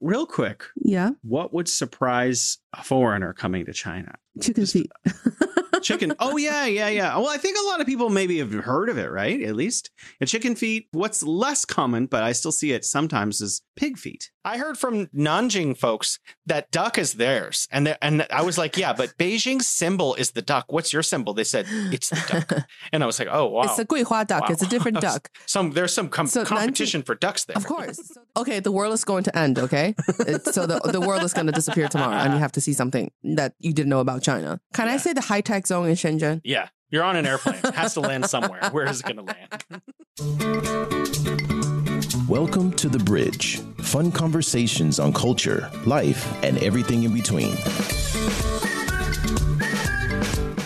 real quick, Yeah, what would surprise a foreigner coming to China? chicken Just- feet. Chicken. Oh yeah, yeah, yeah. Well, I think a lot of people maybe have heard of it, right? At least a chicken feet. What's less common, but I still see it sometimes is pig feet. I heard from Nanjing folks that duck is theirs, and and I was like, yeah, but Beijing's symbol is the duck. What's your symbol? They said it's the duck, and I was like, oh wow, It's a guihua duck. Wow. It's a different duck. some there's some com- So Nanjing- competition for ducks there. Of course. Okay, the world is going to end, okay? It's- so the, the world is going to disappear tomorrow and you have to see something that you didn't know about China. Can I say the high tech zone in Shenzhen? Yeah, you're on an airplane. It has to land somewhere. Where is it going to land? Welcome to The Bridge. Fun conversations on culture, life, and everything in between.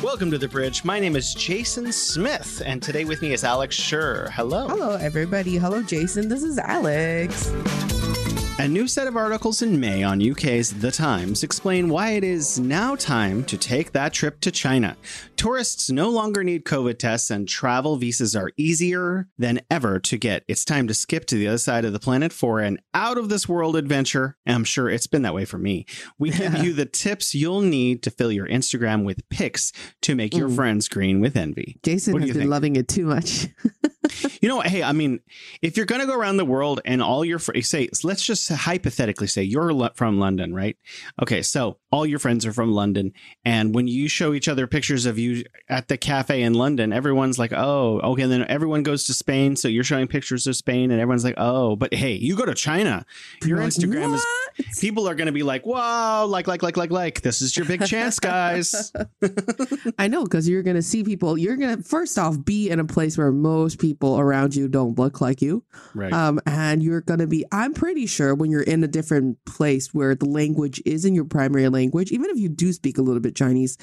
Welcome to the bridge. My name is Jason Smith, and today with me is Alex Schur. Hello. Hello, everybody. Hello, Jason. This is Alex. A new set of articles in May on UK's The Times explain why it is now time to take that trip to China. Tourists no longer need COVID tests and travel visas are easier than ever to get. It's time to skip to the other side of the planet for an out of this world adventure. I'm sure it's been that way for me. We give you the tips you'll need to fill your Instagram with pics to make your Mm. friends green with envy. Jason What has been think? loving it too much. You know, hey, I mean, if you're going to go around the world and all your fr- say, let's just hypothetically say you're lo- from London, right? Okay, so all your friends are from London, and when you show each other pictures of you at the cafe in London, everyone's like, "Oh, okay." And then everyone goes to Spain, so you're showing pictures of Spain, and everyone's like, "Oh," but hey, you go to China, your Like, Instagram is. People are going to be like, "Wow, like, like, like, like, like, this is your big chance, guys." I know because you're gonna see people. You're gonna first off be in a place where most people around you don't look like you, right. um, and you're gonna be. I'm pretty sure when you're in a different place where the language isn't your primary language, even if you do speak a little bit Chinese,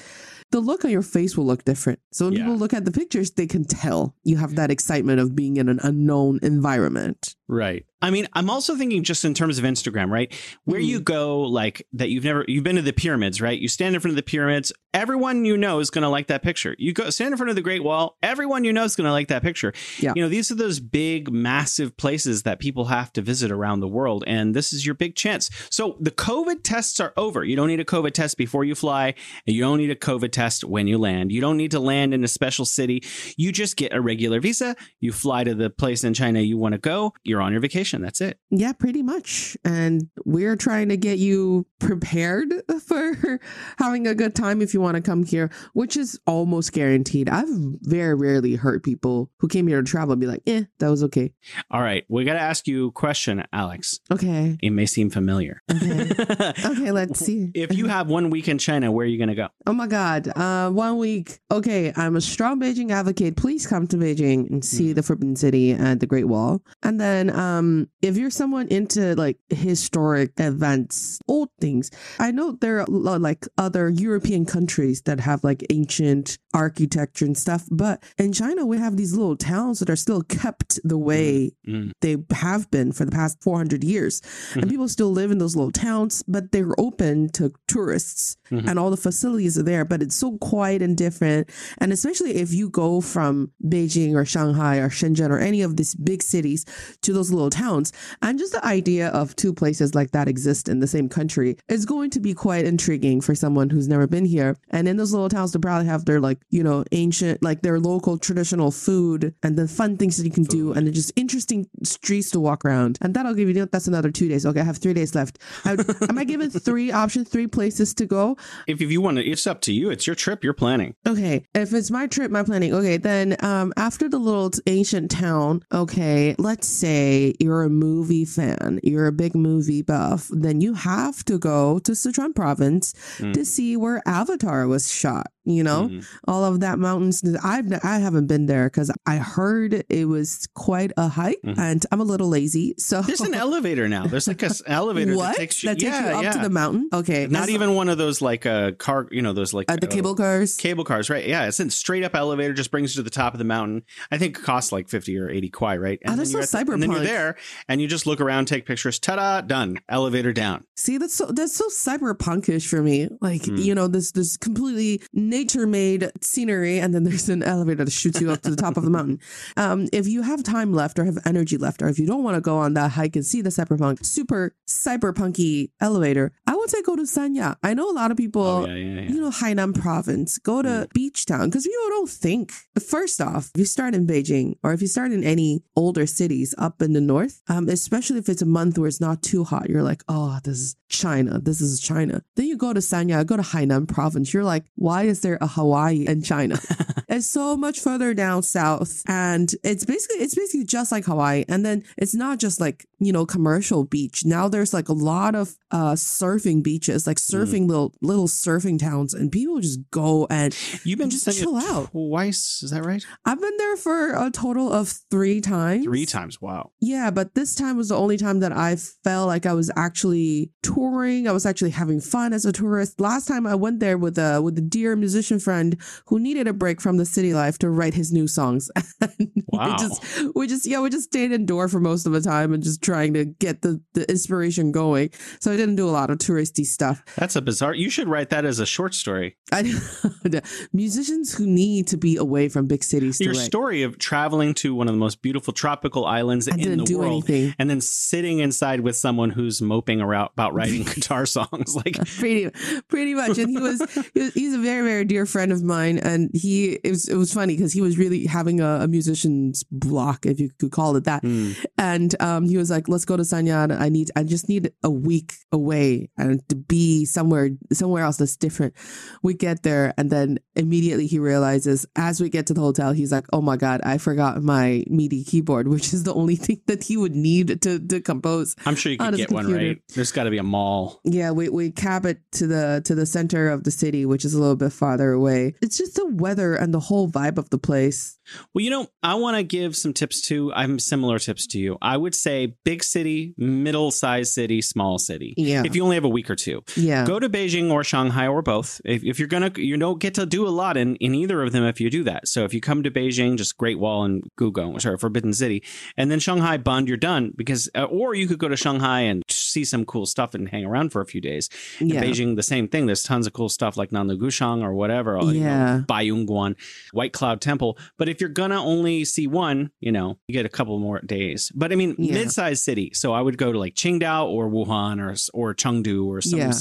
the look on your face will look different. So when Yeah. people look at the pictures, they can tell you have that excitement of being in an unknown environment. Right. I mean, I'm also thinking just in terms of Instagram, right? Where you mm. go, like that you've never, you've been to the pyramids, right? You stand in front of the pyramids. Everyone you know is going to like that picture. You go stand in front of the Great Wall. Everyone you know is going to like that picture. Yeah. You know, these are those big, massive places that people have to visit around the world. And this is your big chance. So the COVID tests are over. You don't need a COVID test before you fly. And you don't need a COVID test when you land. You don't need to land in a special city. You just get a regular visa. You fly to the place in China you want to go. You're on your vacation. That's it. Yeah, pretty much. And we're trying to get you prepared for having a good time if you want to come here, which is almost guaranteed. I've very rarely heard people who came here to travel be like, eh, that was okay. All right. We got to ask you a question, Alex. Okay. It may seem familiar. Okay. Okay, let's see. if you have one week in China, where are you going to go? Oh my God. Uh, one week. Okay, I'm a strong Beijing advocate. Please come to Beijing and see Mm. the Forbidden City and the Great Wall. And then, um, if you're someone into like historic events, old things, I know there are like other European countries that have like ancient architecture and stuff, but in China we have these little towns that are still kept the way Mm. they have been for the past 400 years. Mhm. And people still live in those little towns, but they're open to tourists Mhm. and all the facilities are there, but it's so quiet and different. And especially if you go from Beijing or Shanghai or Shenzhen or any of these big cities to those little towns, and just the idea of two places like that exist in the same country is going to be quite intriguing for someone who's never been here. And in those little towns, they probably have their like, you know, ancient, like their local traditional food and the fun things that you can do and just interesting streets to walk around. And that'll give you, that's another two days. Okay, I have three days left. I, am I given three options, three places to go? If, if you want to, it's up to you. It's your trip. You're planning. Okay, if it's my trip, my planning. Okay, then um, after the little ancient town, okay, let's say you're a movie fan, you're a big movie buff, then you have to go to Sichuan province Mm. to see where Avatar was shot. You know, Mhm. all of that mountains. I've I haven't been there because I heard it was quite a hike, Mhm. and I'm a little lazy. So There's an elevator now. There's like a s- elevator what that takes you, that takes yeah, you up yeah. to the mountain? Okay, Not that's- even one of those like uh car, you know, those like uh, the uh, cable cars. cable cars, right? Yeah, it's a straight up elevator, just brings you to the top of the mountain. I think it costs like fifty or eighty kwai, right? Oh, that's then so you're at the- and then you're there, and you just look around, take pictures. Ta da! Done. Elevator down. See, that's so that's so cyberpunkish for me. Like, Hmm. you know, this this completely nature made scenery, and then there's an elevator that shoots you up to the top of the mountain. Um, if you have time left or have energy left, or if you don't want to go on that hike and see the cyberpunk, super cyberpunky elevator, I would say go to Sanya. I know a lot of people, Oh, yeah, yeah, yeah. you know, Hainan province, go to beach town because people don't think. First off, if you start in Beijing or if you start in any older cities up in the north, um, especially if it's a month where it's not too hot, you're like, oh, this is China. This is China. Then you go to Sanya, go to Hainan province. You're like, why is there a Hawaii in China? it's so much further down south, and it's basically it's basically just like Hawaii. And then it's not just like you know commercial beach. Now there's like a lot of uh surfing beaches, like surfing little little surfing towns, and people just go and You've been Just chill out. twice. Is that right? I've been there for a total of three times. Three times. Wow. Yeah, but this time was the only time that I felt like I was actually touring. I was actually having fun as a tourist. Last time I went there with a with a dear musician friend who needed a break from the city life to write his new songs. And Wow. we just we just yeah, we just stayed indoor for most of the time and just trying to get the, the inspiration going. So I didn't do a lot of touristy stuff. That's a bizarre. You should write that as a short story. I musicians who need to be away from big cities Your story of traveling to one of the most beautiful tropical islands I in didn't the do world, anything. and then sitting inside with someone who's moping around about writing guitar songs. Like, pretty pretty much and he was, he was he's a very very dear friend of mine and he it was it was funny because he was really having a, a musician's block if you could call it that hmm, and um he was like let's go to Sanyan I need I just need a week away and to be somewhere somewhere else that's different we get there and then immediately he realizes as we get to the hotel he's like oh my god I forgot my MIDI keyboard which is the only thing that he would need to to compose I'm sure you could his get one right. There's got to be a mall. Yeah, we, we cab it to the to the center of the city, which is a little bit farther away. It's just the weather and the whole vibe of the place. Well, you know, I want to give some tips too. I'm similar tips to you. I would say big city, middle sized city, small city. Yeah. If you only have a week or two, Yeah. go to Beijing or Shanghai or both. If, if you're gonna, you don't get to do a lot in, in either of them if you do that. So if you come to Beijing, just Great Wall and Gugong, sorry, Forbidden City, and then Shanghai Bund, you're done. Because, uh, or you could go to Shanghai and see some cool stuff and hang around for a few days. In yeah. Beijing, the same thing. There's tons of cool stuff like Nanluoguxiang or whatever. or, you know, Yeah. Baiyunguan, White Cloud Temple. But if you're gonna only see one, you know, you get a couple more days. But I mean, Yeah. mid-sized city. So I would go to like Qingdao or Wuhan or or Chengdu or some, Yeah.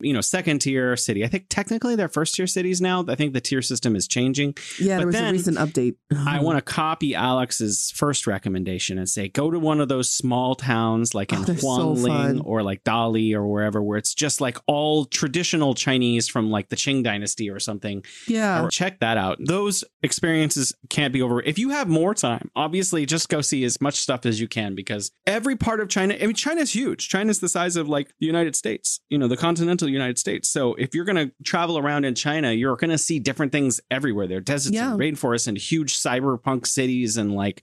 you know, second tier city. I think technically they're first tier cities now. I think the tier system is changing. yeah, but there was then a recent update. I uh-huh. want to copy Alex's first recommendation and say go to one of those small towns like in Oh, so Or like Dali or wherever where it's just like all traditional Chinese from like the Qing dynasty or something. Yeah. Or check that out. Those experiences can't be over. If you have more time, obviously just go see as much stuff as you can because every part of China, I mean, China's huge. China's the size of like the United States, you know, the continental United States. So if you're going to travel around in China, you're going to see different things everywhere. There are deserts Yeah. and rainforests and huge cyberpunk cities and like,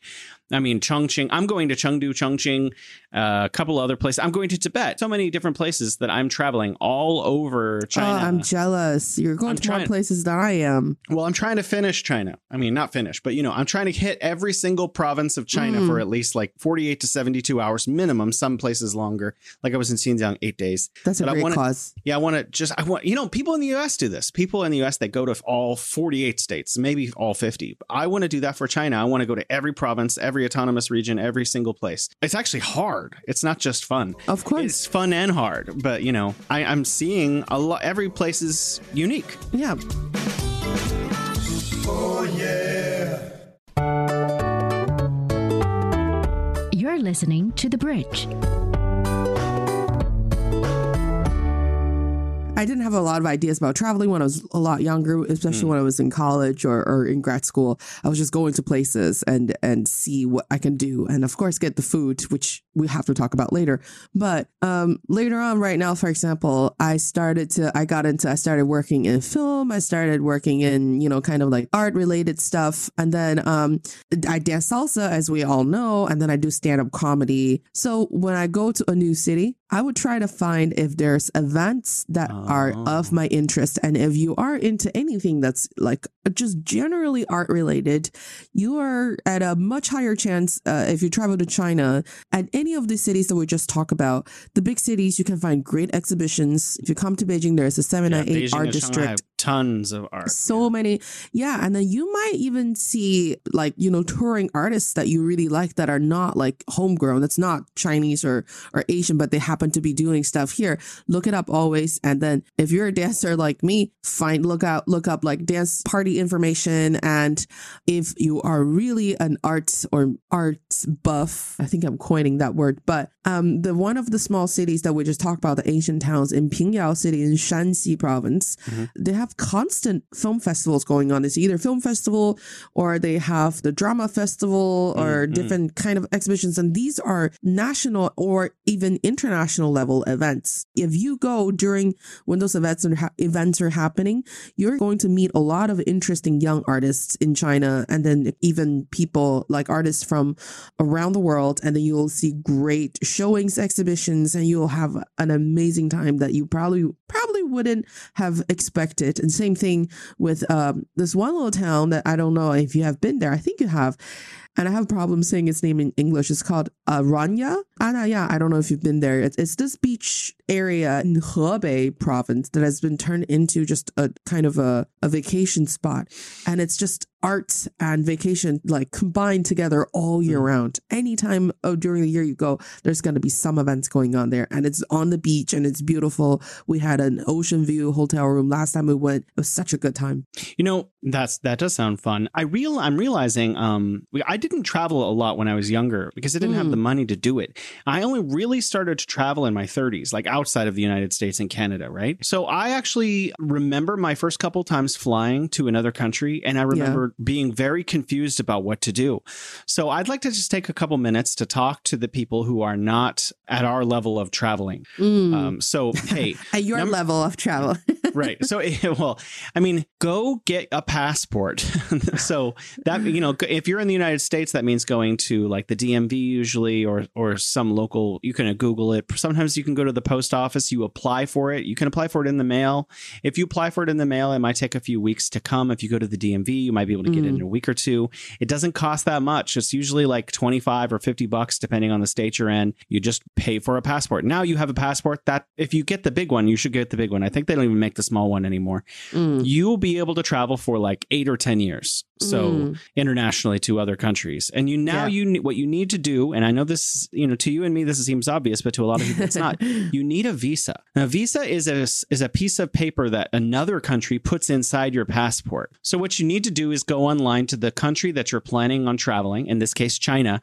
I mean, Chongqing. I'm going to Chengdu, Chongqing, uh, a couple other places. I'm going to Tibet. So many different places that I'm traveling all over China. Oh, I'm jealous. You're going I'm to more places than I am. Well, I'm trying to finish China. I mean, not finish, but you know, I'm trying to hit every single province of China Mm. for at least like 48 to 72 hours minimum, some places longer. Like I was in Xinjiang eight days. That's a But I great wanna- cause. Yeah, I want to just, I want, you know, people in the US do this. People in the US that go to all 48 states, maybe all 50. I want to do that for China. I want to go to every province, every autonomous region, every single place. It's actually hard. It's not just fun. Of course. It's fun and hard, but you know, I, I'm seeing a lot. Every place is unique. Yeah. You're listening to The Bridge. I didn't have a lot of ideas about traveling when I was a lot younger, especially when I was in college or, or in grad school. I was just going to places and and see what I can do, and of course get the food, which we have to talk about later. But um, later on, right now, for example, I started to I got into I started working in film. I started working in you know kind of like art related stuff, and then um, I dance salsa, as we all know, and then I do stand up comedy. So when I go to a new city, I would try to find if there's events that are Oh. of my interest. And if you are into anything that's like just generally art related, you are at a much higher chance uh, if you travel to China at any of the cities that we just talked about. The big cities, you can find great exhibitions. If you come to Beijing, there's a 798 Beijing art and Shanghai district. Tons of art. so many yeah and then you might even see like you know touring artists that you really like that are not like homegrown that's not chinese or or asian but they happen to be doing stuff here look it up always and then if you're a dancer like me find look out look up like dance party information and if you are really an arts or arts buff i think i'm coining that word but um the one of the small cities that we just talked about the ancient towns in pingyao city in shanxi province Mhm. they have constant film festivals going on. It's either film festival or they have the drama festival or Mhm. different kind of exhibitions. And these are national or even international level events. If you go during when those events are, ha- events are happening, you're going to meet a lot of interesting young artists in China and then even people like artists from around the world. And then you'll see great showings, exhibitions, and you'll have an amazing time that you probably, probably wouldn't have expected. And same thing with um, this one little town that I don't know if you have been there. I think you have. And I have a problem saying its name in English. It's called uh, Ranya. Anaya. I don't know if you've been there. It's, it's this beach area in Hebei province that has been turned into just a kind of a, a vacation spot. And it's just arts and vacation like combined together all year Mm. round. Anytime oh, during the year you go, there's going to be some events going on there. And it's on the beach and it's beautiful. We had an ocean view hotel room last time we went. It was such a good time. You know, that's that does sound fun. I real I'm realizing um I didn't travel a lot when I was younger because I didn't have Mm. the money to do it. I only really started to travel in my 30s, like outside of the United States and Canada, right? So I actually remember my first couple times flying to another country and I remember being very confused about what to do. So I'd like to just take a couple minutes to talk to the people who are not at our level of traveling. Mm. Um so hey, At your num- level of travel. right. So, well, I mean, go get a passport. so that you know, if you're in the United States, that means going to like the DMV usually, or or some local. You can Google it. Sometimes you can go to the post office. You apply for it. You can apply for it in the mail. If you apply for it in the mail, it might take a few weeks to come. If you go to the DMV, you might be able to get it in a week or two. It doesn't cost that much. It's usually like twenty five or fifty bucks, depending on the state you're in. You just pay for a passport. Now you have a passport that if you get the big one, you should get the big one. I think they don't even make the small one anymore. Mm. You'll be able to travel for like eight or 10 years. So Mm. internationally to other countries. And you now Yeah. you what you need to do, and I know this, you know, to you and me, this seems obvious, but to a lot of people, it's not. You need a visa. Now, visa is a is a piece of paper that another country puts inside your passport. So what you need to do is go online to the country that you're planning on traveling, in this case, China,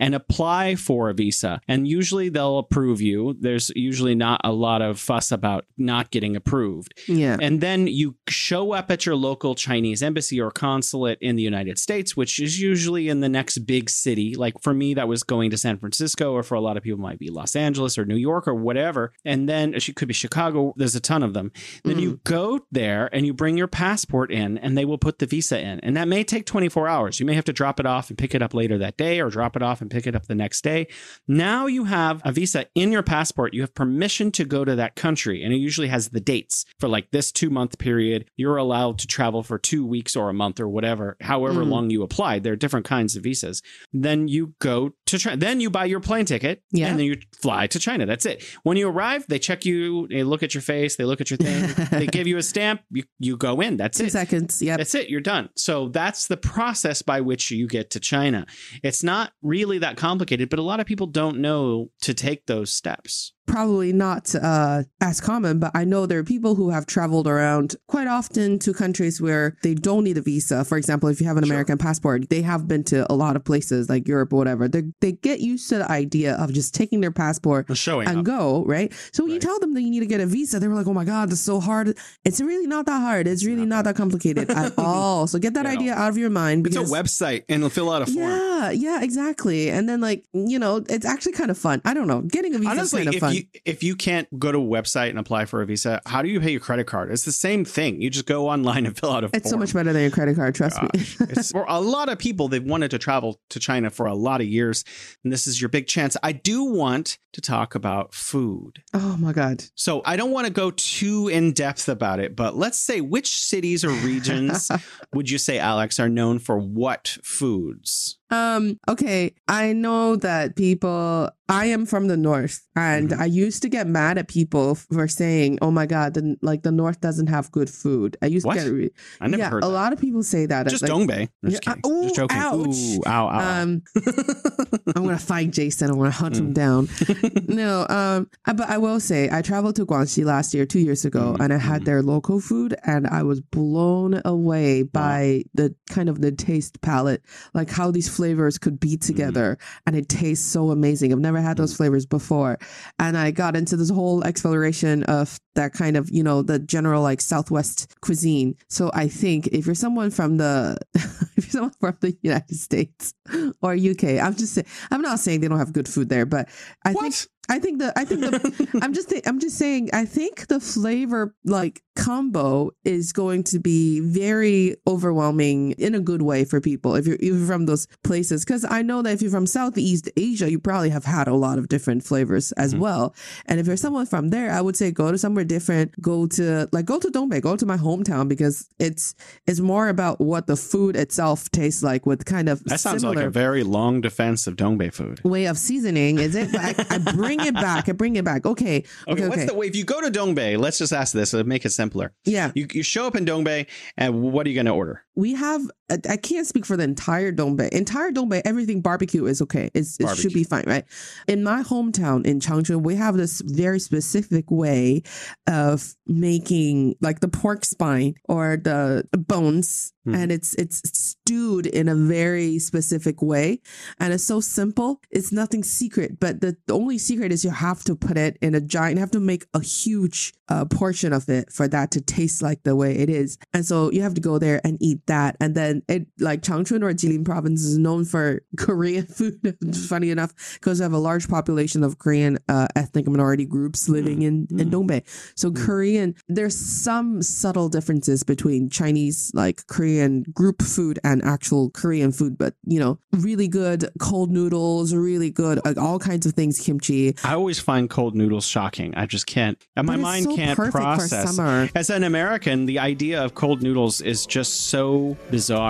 and apply for a visa. And usually they'll approve you. There's usually not a lot of fuss about not getting approved. Yeah. And then you show up at your local Chinese embassy or consulate in the United States, which is usually in the next big city. Like for me, that was going to San Francisco, or for a lot of people, it might be Los Angeles or New York or whatever. And then it could be Chicago. There's a ton of them. Then you mm-hmm. go there and you bring your passport in, and they will put the visa in. And that may take 24 hours. You may have to drop it off and pick it up later that day, or drop it off and pick it up the next day. Now you have a visa in your passport. You have permission to go to that country, and it usually has the dates for like this two month period. You're allowed to travel for two weeks or a month or whatever, however Mm. long you applied. There are different kinds of visas. Then you go to China. Then you buy your plane ticket, Yeah. and then you fly to China. That's it. When you arrive, they check you. They look at your face. They look at your thing. they give you a stamp. You you go in. That's Two it. seconds. Yep. That's it. You're done. So that's the process by which you get to China. It's not really that complicated, but a lot of people don't know to take those steps. Probably not uh, as common, but I know there are people who have traveled around quite often to countries where they don't need a visa. For example, if you have an Sure. American passport, they have been to a lot of places like Europe or whatever. They they get used to the idea of just taking their passport Showing and up. go, right? So when you tell them that you need to get a visa, they were like, "Oh my god, that's so hard." It's really not that hard. It's really not that complicated at all. So get that idea out of your mind It's a website and fill out a form. yeah, yeah, exactly. And then like you know, it's actually kind of fun. I don't know, getting a visa Honestly, is kind of fun. you if you can't go to a website and apply for a visa, how do you pay your credit card? It's the same thing. You just go online and fill out a form. it's so much better than your credit card. Trust me. it's for a lot of people they've wanted to travel to china for a lot of years and this is your big chance i do want to talk about food oh my god. so i don't want to go too in depth about it but let's say which cities or regions would you say alex are known for what foods Um, okay, I know that people I am from the north and Mhm. I used to get mad at people for saying, "Oh my god, the, like the north doesn't have good food." I used What? to get re- I never yeah, heard a that. lot of people say that. Just like, Dongbei. I'm just Yeah, kidding. ooh, just joking. ouch. Ooh, ow, ow. Um, I'm gonna find Jason. I'm gonna hunt him Mm. down. no, um, uh, but I will say I traveled to Guangxi last year, two years ago, Mm, and I had mm. their local food, and I was blown away by the kind of the taste palette, like how these flavors could be Mm. together, and it tastes so amazing. I've never had those flavors before, and I got into this whole exploration of that kind of you know the general like Southwest cuisine. So I think if you're someone from the if you're someone from the United States or UK, I'm just saying I'm not saying they don't have good food there, but I think what? I think the I think the I'm just thi- I'm just saying I think the flavor like combo is going to be very overwhelming in a good way for people if you're, even from those places because I know that if you're from Southeast Asia you probably have had a lot of different flavors as Mhm. well and if you're someone from there I would say go to somewhere different go to like go to Dongbei go to my hometown because it's it's more about what the food itself tastes like with kind of That sounds like a very long defense of Dongbei food. way of seasoning is it I, I bring it back I bring it back okay Okay, okay what's okay the way? If you go to Dongbei, let's just ask this to make it simpler. yeah You, you show up in Dongbei, and what are you going to order? we have I I can't speak for the entire Dongbei. Entire Dongbei, everything barbecue is okay. It's, it should be fine, right? In my hometown in Changchun, we have this very specific way of making like the pork spine or the bones, Mhm. and it's it's stewed in a very specific way, and it's so simple. It's nothing secret, but the, the only secret is you have to put it in a giant. You have to make a huge uh, portion of it for that to taste like the way it is, and so you have to go there and eat that, and then it like Changchun or Jilin province is known for Korean food. Funny enough, because we have a large population of Korean uh, ethnic minority groups living in in Mm. Dongbei. So Mm. Korean, there's some subtle differences between Chinese like Korean group food and actual Korean food, but you know, really good cold noodles, really good like all kinds of things, kimchi. I always find cold noodles shocking. I just can't. And my mind so can't process. As an American, the idea of cold noodles is just so bizarre.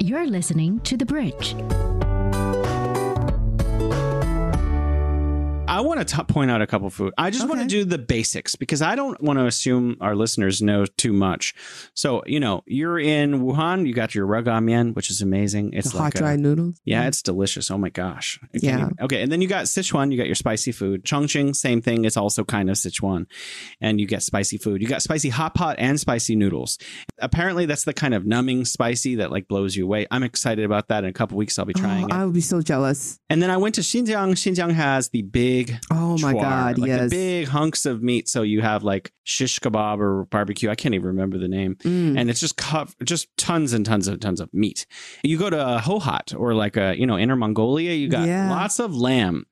You're listening to The Bridge. I want to point out a couple food. I just want to do the basics because I don't want to assume our listeners know too much. So, you know, you're in Wuhan, you got your reganmian, which is amazing. It's the like hot a- dry noodles. Yeah, it's delicious. Oh my gosh. Yeah. even- Okay, and then you got Sichuan. You got your spicy food. Chongqing, same thing. It's also kind of Sichuan, and you get spicy food. You got spicy hot pot and spicy noodles. Apparently, that's the kind of numbing spicy that like blows you away. I'm excited about that. In a couple weeks, I'll be trying Oh, it. I would be so jealous. And then I went to Xinjiang. Xinjiang has the big Oh my god, like yes. big hunks of meat. So you have like shish kebab or barbecue. I can't even remember the name Mm. and it's just cut, just tons and tons of tons of meat. You go to Hohhot or like a you know Inner Mongolia, you got Yeah. lots of lamb.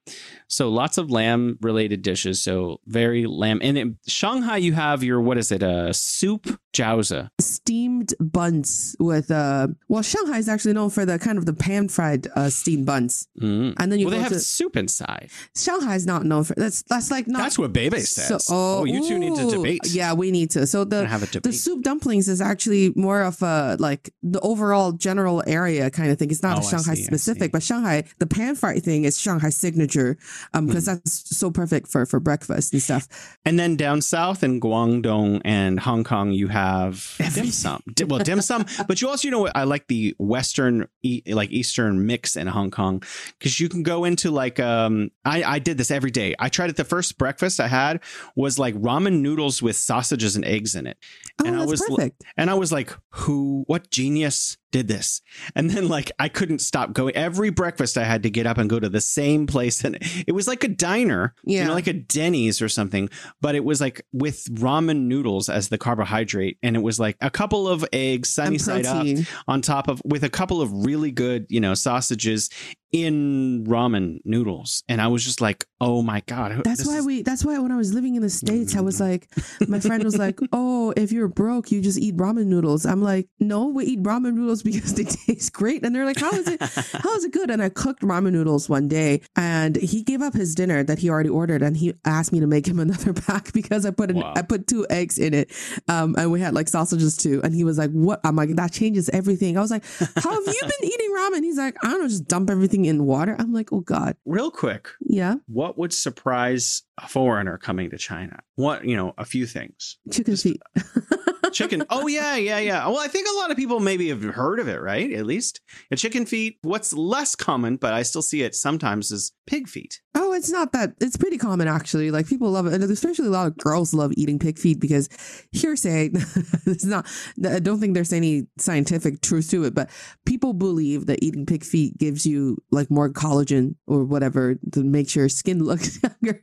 So lots of lamb related dishes. So very lamb. And in Shanghai, you have your what is it? A soup jiaozi. steamed buns with uh well Shanghai is actually known for the kind of the pan fried uh steamed buns. Mm. And then you Well, they have to soup inside. Shanghai is not known for that's that's like not That's what Bebe says. oh, you two need to debate. Yeah, we need to. So the have a the soup dumplings is actually more of a like the overall general area kind of thing. It's not Oh, a I Shanghai see, specific, but Shanghai the pan fried thing is Shanghai signature um because Hmm. that's so perfect for for breakfast and stuff. And then down south in Guangdong and Hong Kong, you have dim sum. Well, dim sum, but you also, you know, what? I like the Western, like Eastern mix in Hong Kong because you can go into like, um, I, I did this every day. I tried it. The first breakfast I had was like ramen noodles with sausages and eggs in it. Oh, And I was perfect. And I was like, who, what genius did this? And then like, I couldn't stop going. Every breakfast I had to get up and go to the same place. And it was like a diner, you Yeah. know, like a Denny's or something, but it was like with ramen noodles as the carbohydrate. And it was like a couple of eggs sunny side up on top of with a couple of really good, you know, sausages in ramen noodles, and I was just like, "Oh my god!" That's why we. That's why when I was living in the states, I was like, my friend was like, "Oh, if you're broke, you just eat ramen noodles." I'm like, "No, we eat ramen noodles because they taste great." And they're like, "How is it? How is it good?" And I cooked ramen noodles one day, and he gave up his dinner that he already ordered, and he asked me to make him another pack because I put an, Wow. I put two eggs in it, um, and we had like sausages too. And he was like, "What?" I'm like, "That changes everything." I was like, "How have you been eating ramen?" He's like, "I don't know, just dump everything in water." I'm like, "Oh God, Real quick, yeah, what would surprise a foreigner coming to China? What you know, a few things. chicken feet." Chicken. oh yeah, yeah, yeah. Well, I think a lot of people maybe have heard of it, right? At least a chicken feet. What's less common, but I still see it sometimes, is pig feet. Oh, it's not that. It's pretty common actually. Like people love it, and especially a lot of girls love eating pig feet because hearsay. it's not. I don't think there's any scientific truth to it, but people believe that eating pig feet gives you like more collagen or whatever to make your skin look younger.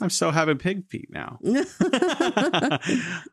I'm so having pig feet now.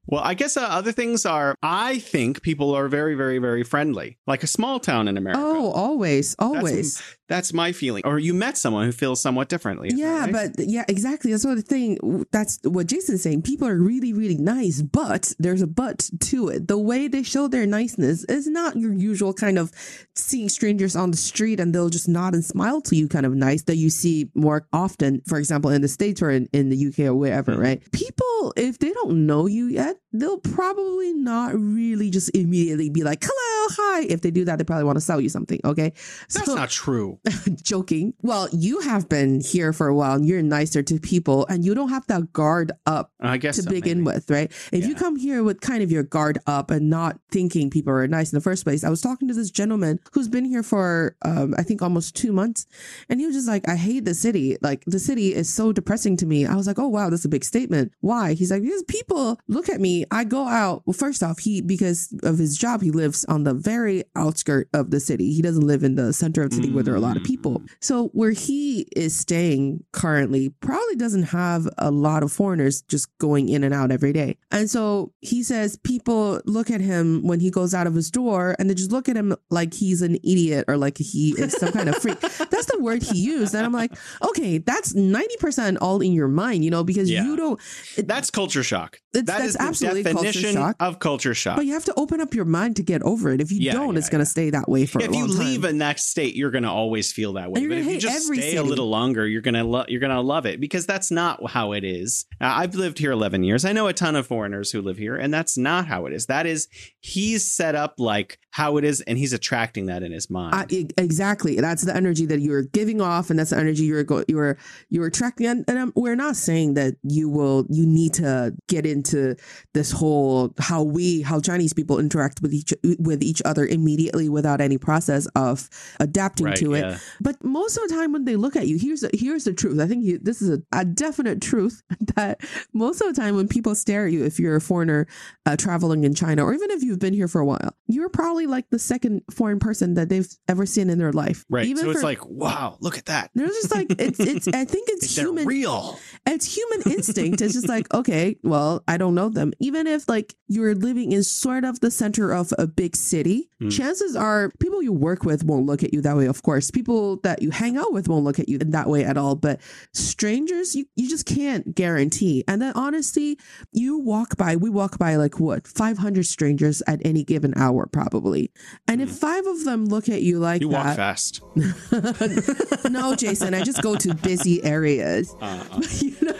well, I guess uh, other things are. I think people are very, very, very friendly, like a small town in America. oh, always, always. That's my feeling. Or you met someone who feels somewhat differently. Yeah, right? but yeah, exactly. That's what the thing. That's what Jason's saying. People are really, really nice, but there's a but to it. The way they show their niceness is not your usual kind of seeing strangers on the street and they'll just nod and smile to you kind of nice that you see more often, for example, in the States or in, in the UK or wherever, Mhm. right? People, if they don't know you yet, they'll probably not really just immediately be like, hello, hi. If they do that, they probably want to sell you something. Okay. that's So- not true. joking. Well, you have been here for a while and you're nicer to people and you don't have that guard up I guess to so, begin maybe. with, right? If you come here with kind of your guard up and not thinking people are nice in the first place, I was talking to this gentleman who's been here for, um, I think almost two months. And he was just like, I hate the city. Like, the city is so depressing to me. I was like, oh, wow, that's a big statement. Why? He's like, because people look at me. I go out. Well, first off, he, because of his job, he lives on the very outskirt of the city. He doesn't live in the center of the city where there are a lot of people. Mm. So where he is staying currently probably doesn't have a lot of foreigners just going in and out every day. And so he says people look at him when he goes out of his door and they just look at him like he's an idiot or like he is some kind of freak. That's the word he used. And I'm like, okay, that's 90% all in your mind, you know, because Yeah. you don't That's culture shock. It's- That that's is absolutely culture shock. Of culture shock. but you have to open up your mind to get over it. If you Yeah, don't, yeah, it's going to yeah. stay that way for if you time. leave a next state, you're going to always feel that way. But if you just stay a little longer, you're going to lo- you're going to love it because that's not how it is. Uh, I've lived here 11 years. I know a ton of foreigners who live here, and that's not how it is. That is, he's set up like how it is, and he's attracting that in his mind. I, e- exactly. That's the energy that you're giving off, and that's the energy you're go, you're you're attracting. And, and um, we're not saying that you will you need to get into this whole how we how Chinese people interact with each with each other immediately without any process of adapting Right, to it. yeah. But most of the time when they look at you, here's the, here's the truth. I think you, this is a, a definite truth that most of the time when people stare at you, if you're a foreigner uh, traveling in China, or even if you've been here for a while, you're probably like the second foreign person that they've ever seen in their life. right. Even so it's for- like, wow, look at that. they're just like it's it's. I think it's human real. it's human instinct. It's just like, okay, well, I don't know them. Even if like you're living in sort of the center of a big city, Hmm. chances are people you work with won't look at you that way, of course. People that you hang out with won't look at you in that way at all. But strangers, you, you just can't guarantee. And then honestly, you walk by, we walk by like what, 500 strangers at any given hour, probably. And if five of them look at you like Hmm. You walk fast. no, Jason, I just go to busy areas. Uh, uh. you know?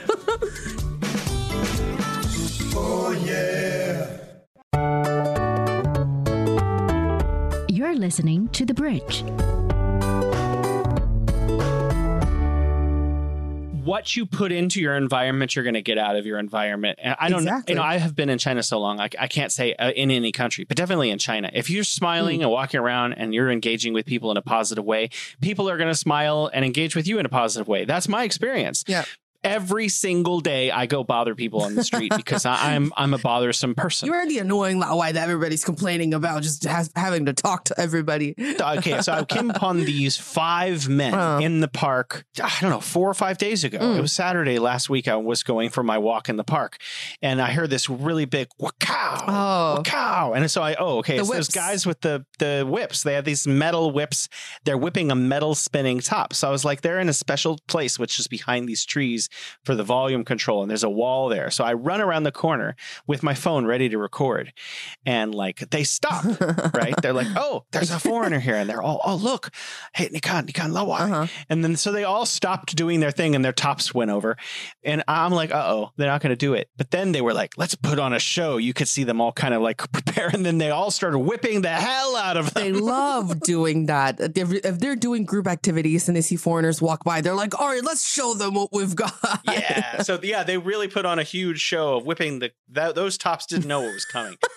You're listening to The Bridge. what you put into your environment, you're going to get out of your environment. And I don't Exactly. know, you know, I have been in China so long, I, I can't say uh, in any country, but definitely in China. If you're smiling Hmm. and walking around and you're engaging with people in a positive way, people are going to smile and engage with you in a positive way. That's my experience. Yeah. Every single day I go bother people on the street because I, I'm I'm a bothersome person. You're the annoying Laowai that everybody's complaining about just has, having to talk to everybody. okay, so I came upon these five men Uh. in the park. I don't know, four or five days ago. Mm. It was Saturday last week. I was going for my walk in the park, and I heard this really big "wacow, Oh. wacow," and so I oh okay, The it's those guys with the the whips. They have these metal whips. They're whipping a metal spinning top. So I was like, they're in a special place, which is behind these trees for the volume control, and there's a wall there. So I run around the corner with my phone ready to record, and like they stop right? They're like, oh, there's a foreigner here. And they're all, oh, look, hey, Nikan, Nikan Laowai. Uh-huh. And then so they all stopped doing their thing and their tops went over. And I'm like, uh oh, they're not going to do it. But then they were like, let's put on a show. You could see them all kind of like prepare. And then they all started whipping the hell out of them. They love doing that. If, if they're doing group activities and they see foreigners walk by, they're like, all right, let's show them what we've got. Yeah. So yeah, they really put on a huge show of whipping the that, those tops didn't know what was coming.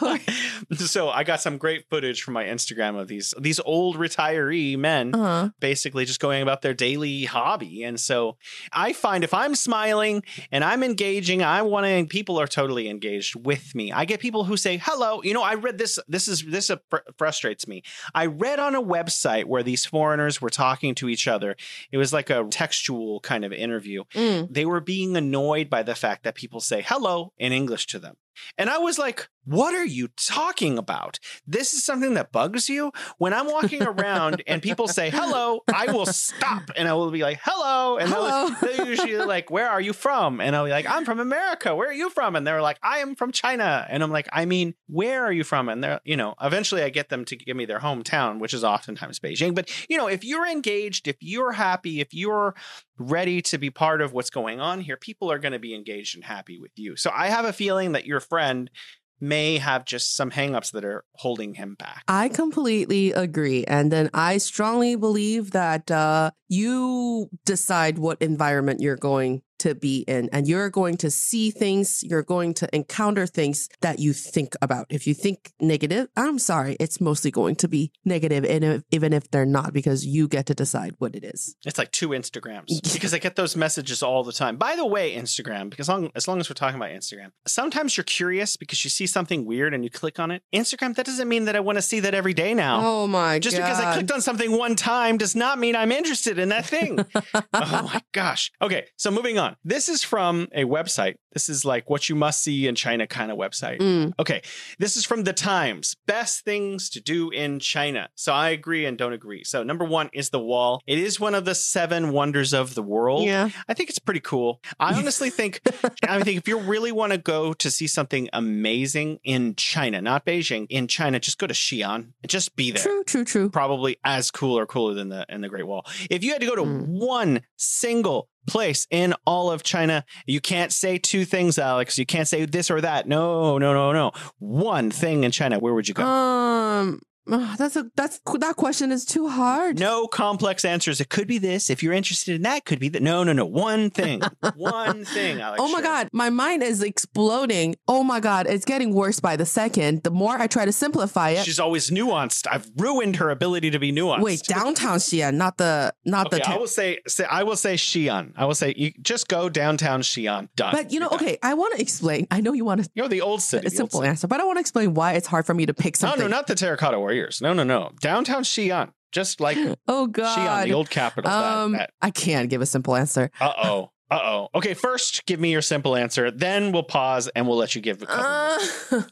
so I got some great footage from my Instagram of these these old retiree men Uh-huh. basically just going about their daily hobby. And so I find if I'm smiling and I'm engaging, I want to people are totally engaged with me. I get people who say, "Hello, you know, I read this this is this fr- frustrates me. I read on a website where these foreigners were talking to each other. It was like a textual kind of interview. Mm. They were being annoyed by the fact that people say hello in English to them. And I was like, what are you talking about? This is something that bugs you? When I'm walking around and people say hello, I will stop and I will be like, hello. And they'll- Hello. they're usually like, where are you from? And I'll be like, I'm from America. Where are you from? And they're like, I am from China. And I'm like, I mean, where are you from? And they're, you know, eventually I get them to give me their hometown, which is oftentimes Beijing. But, you know, if you're engaged, if you're happy, if you're ready to be part of what's going on here, people are going to be engaged and happy with you. So I have a feeling that your friend may have just some hangups that are holding him back. I completely agree. And then I strongly believe that uh, you decide what environment you're going to be in, and you're going to see things, you're going to encounter things that you think about. If you think negative, I'm sorry, it's mostly going to be negative, and if, even if they're not, because you get to decide what it is. It's like two Instagrams because I get those messages all the time. By the way, Instagram, because long, as long as we're talking about Instagram, sometimes you're curious because you see something weird and you click on it. Instagram, that doesn't mean that I want to see that every day now. Oh my God. Just because I clicked on something one time does not mean I'm interested in that thing. oh my gosh. Okay, so moving on. This is from a website. This is like what you must see in China kind of website. Mm. Okay, this is from the Times. Best things to do in China. So I agree and don't agree. So number one is the wall. It is one of the seven wonders of the world. Yeah. I think it's pretty cool. I honestly think I think if you really want to go to see something amazing in China, not Beijing, in China, just go to Xi'an and just be there. True, true, true. Probably as cool or cooler than the in the Great Wall. If you had to go to Mm. one single place in all of China, you can't say two things, Alex. You can't say this or that. No, no, no, no. One thing in China. Where would you go? Um, ah, that's a that's that question is too hard. No complex answers. It could be this. If you're interested in that, could be that. No, no, no. One thing. One thing, Alex. Oh my Sure. God, my mind is exploding. Oh my God, it's getting worse by the second. The more I try to simplify it. She's always nuanced. I've ruined her ability to be nuanced. Wait, downtown Xi'an, not the not Okay, the. I will say, say I will say Xi'an. I will say you just go downtown Xi'an. Done. but you know, okay, I want to explain. I know you want to You're the old city. a simple city. answer, but I want to explain why it's hard for me to pick something. no, no, not the Terracotta Warriors. No, no, no. Downtown Xi'an. Just like Oh god, Xi'an, the old capital. um, I can't give a simple answer. Uh oh. Uh oh. Okay, first give me your simple answer. Then we'll pause and we'll let you give a. Uh,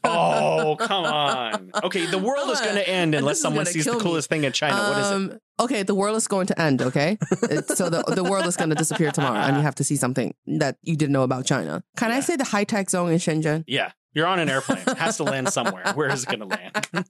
oh, come on. Okay, the world is going to end unless someone sees the kill me. coolest thing in China. what is it? Um, Okay, the world is going to end. Okay, so the the world is going to disappear tomorrow, and you have to see something that you didn't know about China. Can I say the high tech zone in Shenzhen? Yeah, you're on an airplane. It has to land somewhere. Where is it going to land?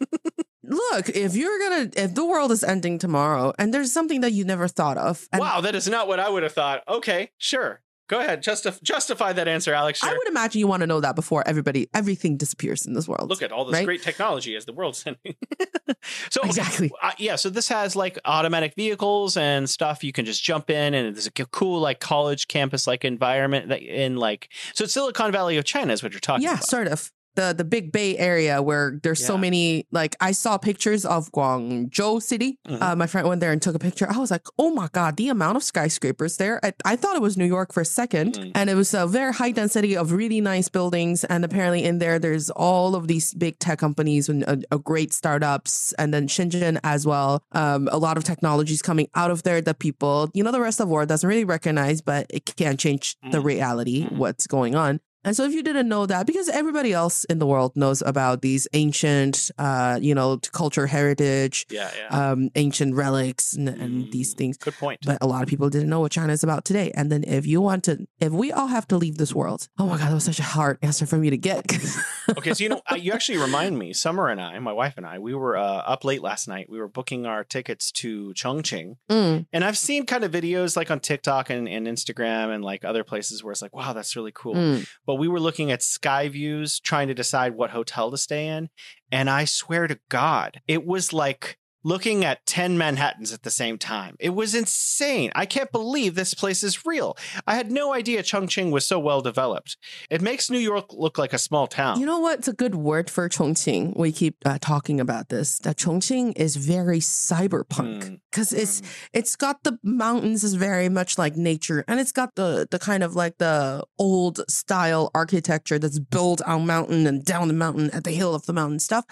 Look, if you're gonna, if the world is ending tomorrow, and there's something that you never thought of, and wow, that is not what I would have thought. Okay, sure. Go ahead. Justif- justify that answer, Alex. I would imagine you want to know that before everybody, everything disappears in this world. Look at all this right? great technology as the world's ending. so Exactly. uh, yeah, so this has like automatic vehicles and stuff. You can just jump in, and there's a cool like college campus like environment that in like so it's Silicon Valley of China is what you're talking yeah, about. sort of. The the big Bay Area where there's so many. Like I saw pictures of Guangzhou City. Mhm. Uh, my friend went there and took a picture. I was like, oh my god, the amount of skyscrapers there. I, I thought it was New York for a 2nd Mhm. and it was a very high density of really nice buildings. And apparently in there, there's all of these big tech companies and a, a great startups, and then Shenzhen as well. Um, a lot of technologies coming out of there that people, you know, the rest of the world doesn't really recognize, but it can change the Mhm. reality, Mhm. what's going on. And so, if you didn't know that, because everybody else in the world knows about these ancient, uh, you know, culture heritage, Yeah, yeah. um, ancient relics, and, and these Mm, things. Good point. But a lot of people didn't know what China is about today. And then, if you want to, if we all have to leave this world, oh my God, that was such a hard answer for me to get. okay, so you know, uh, you actually remind me. Summer and I, my wife and I, we were uh, up late last night. We were booking our tickets to Chongqing, Mm, and I've seen kind of videos like on TikTok and, and Instagram and like other places where it's like, wow, that's really cool. mm. But we were looking at sky views, trying to decide what hotel to stay in, and I swear to God, it was like looking at 10 Manhattans at the same time. It was insane. I can't believe this place is real. I had no idea Chongqing was so well developed. It makes New York look like a small town. You know what's a good word for Chongqing? We keep uh, talking about this. That Chongqing is very cyberpunk Mm, because it's mm. it's got the mountains is very much like nature, and it's got the the kind of like the old style architecture that's built on mountain and down the mountain at the hill of the mountain stuff.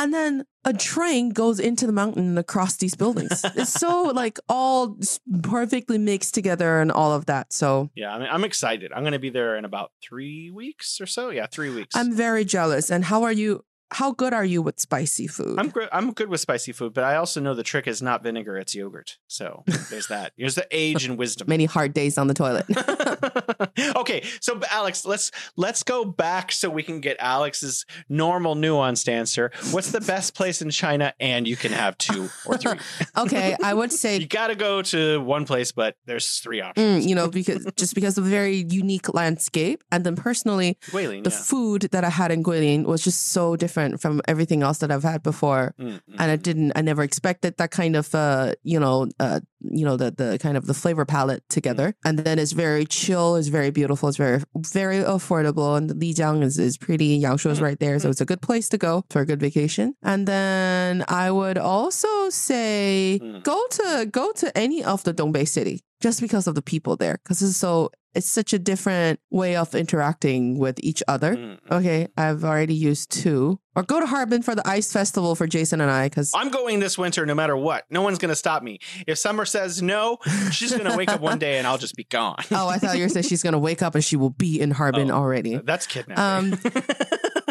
And then a train goes into the mountain and across these buildings. it's so like all perfectly mixed together and all of that. So Yeah, I mean, I'm excited. I'm going to be there in about three weeks or so. Yeah, three weeks. I'm very jealous. And how are you? How good are you with spicy food? I'm gr- I'm good with spicy food, but I also know the trick is not vinegar; it's yogurt. So there's that. There's the age and wisdom. Many hard days on the toilet. okay, so Alex, let's let's go back so we can get Alex's normal nuanced answer. What's the best place in China? And you can have two or three. okay, I would say you got to go to one place, but there's three options. mm, you know, because just because of the very unique landscape, and then personally, Guilin, the yeah. food that I had in Guilin was just so different from everything else that I've had before. Mm, mm, And I mm. didn't, I never expected that kind of, uh, you know, uh, you know, the the kind of the flavor palette together. And then it's very chill, it's very beautiful, it's very very affordable, and Lijiang is is pretty. Yangshuo is Mm, right there, so it's a good place to go for a good vacation. And then I would also say Mm. go to go to any of the Dongbei city just because of the people there, because it's so it's such a different way of interacting with each other. Okay, I've already used two. Or go to Harbin for the ice festival for Jason and I, because I'm going this winter no matter what. No one's going to stop me. If Summer says no, she's going to wake up one day and I'll just be gone. oh, I thought you were saying she's gonna wake up and she will be in Harbin Oh. already. That's kidnapping. Um,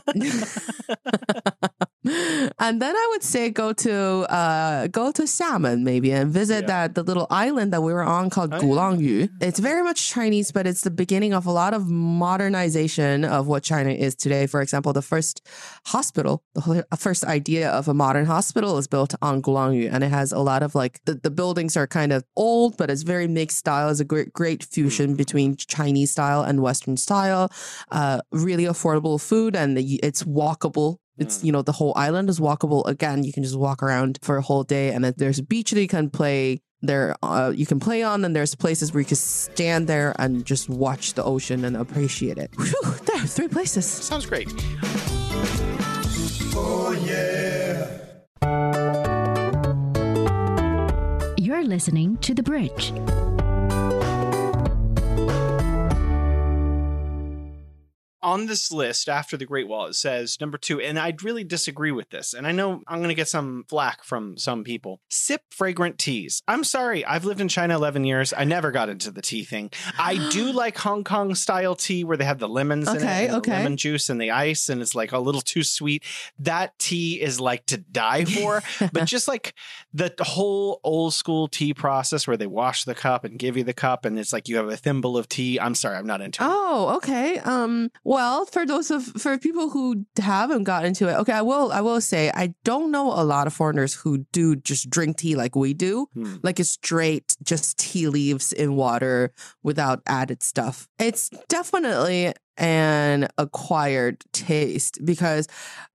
and then I would say go to uh go to Xiamen maybe and visit Yeah. that the little island that we were on called Oh, yeah. Gulangyu. It's very much Chinese, but it's the beginning of a lot of modernization of what China is today. For example, the first hospital, the first idea of a modern hospital is built on Gulangyu, and it has a lot of like the, the buildings are kind of old, but it's very mixed style. It's a great great fusion between Chinese style and Western style. Uh, really affordable food, and the- it's walkable. It's Mm. you know the whole island is walkable. Again, you can just walk around for a whole day, and then there's a beach that you can play there. Uh, you can play on, and there's places where you can stand there and just watch the ocean and appreciate it. Whew, there, three places. Sounds great. You're listening to The Bridge. On this list after the Great Wall, it says number two, and I'd really disagree with this. And I know I'm going to get some flack from some people. Sip fragrant teas. I'm sorry, I've lived in China 11 years. I never got into the tea thing. I do like Hong Kong style tea where they have the lemons in it, Okay, and the okay. lemon juice and the ice, and it's like a little too sweet. That tea is like to die for. but just like the whole old school tea process where they wash the cup and give you the cup, and it's like you have a thimble of tea. I'm sorry, I'm not into it. Oh, okay. Um, well, for those of for people who haven't got into it, okay, I will I will say I don't know a lot of foreigners who do just drink tea like we do. Hmm. Like it's straight just tea leaves in water without added stuff. It's definitely an acquired taste because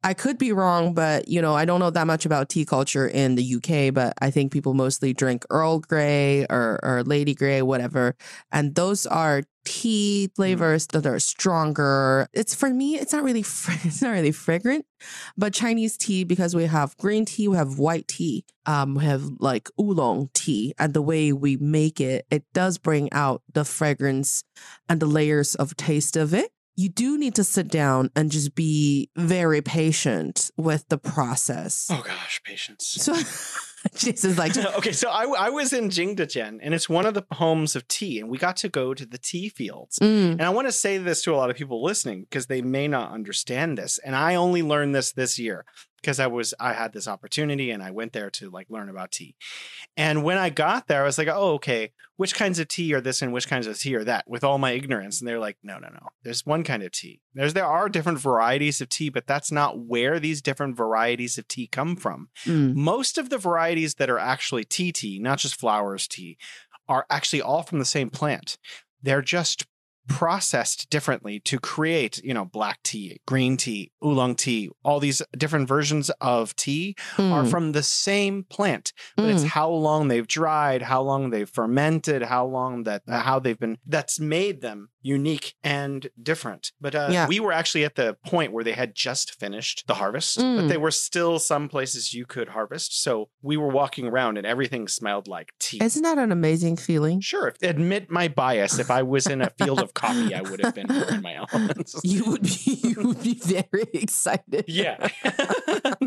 I could be wrong, but you know, I don't know that much about tea culture in the UK, but I think people mostly drink Earl Grey or, or Lady Grey, whatever. And those are tea flavors that are stronger. It's for me, it's not really it's not really fragrant, but Chinese tea because we have green tea, we have white tea, um, we have like oolong tea, and the way we make it, it does bring out the fragrance and the layers of taste of it. You do need to sit down and just be very patient with the process. Oh gosh, patience. So Jason's like, okay, so I, I was in Jingdezhen, and it's one of the homes of tea, and we got to go to the tea fields. mm, And I want to say this to a lot of people listening because they may not understand this. And I only learned this this year because I was I had this opportunity and I went there to like learn about tea. And when I got there, I was like, "Oh, okay. Which kinds of tea are this and which kinds of tea are that?" With all my ignorance, and they're like, "No, no, no. There's one kind of tea. There's there are different varieties of tea, but that's not where these different varieties of tea come from. mm. Most of the varieties that are actually tea tea, not just flowers tea, are actually all from the same plant. They're just processed differently to create, you know, black tea, green tea, oolong tea, all these different versions of tea are Mm. from the same plant, but it's Mm. how long they've dried, how long they've fermented, how long that how they've been that's made them unique and different. But uh, Yeah. we were actually at the point where they had just finished the harvest, but Mm. there were still some places you could harvest. So we were walking around and everything smelled like tea. Isn't that an amazing feeling? Sure, if- admit my bias. If I was in a field of coffee, I would have been in my elements. You would be you would be very excited. Yeah.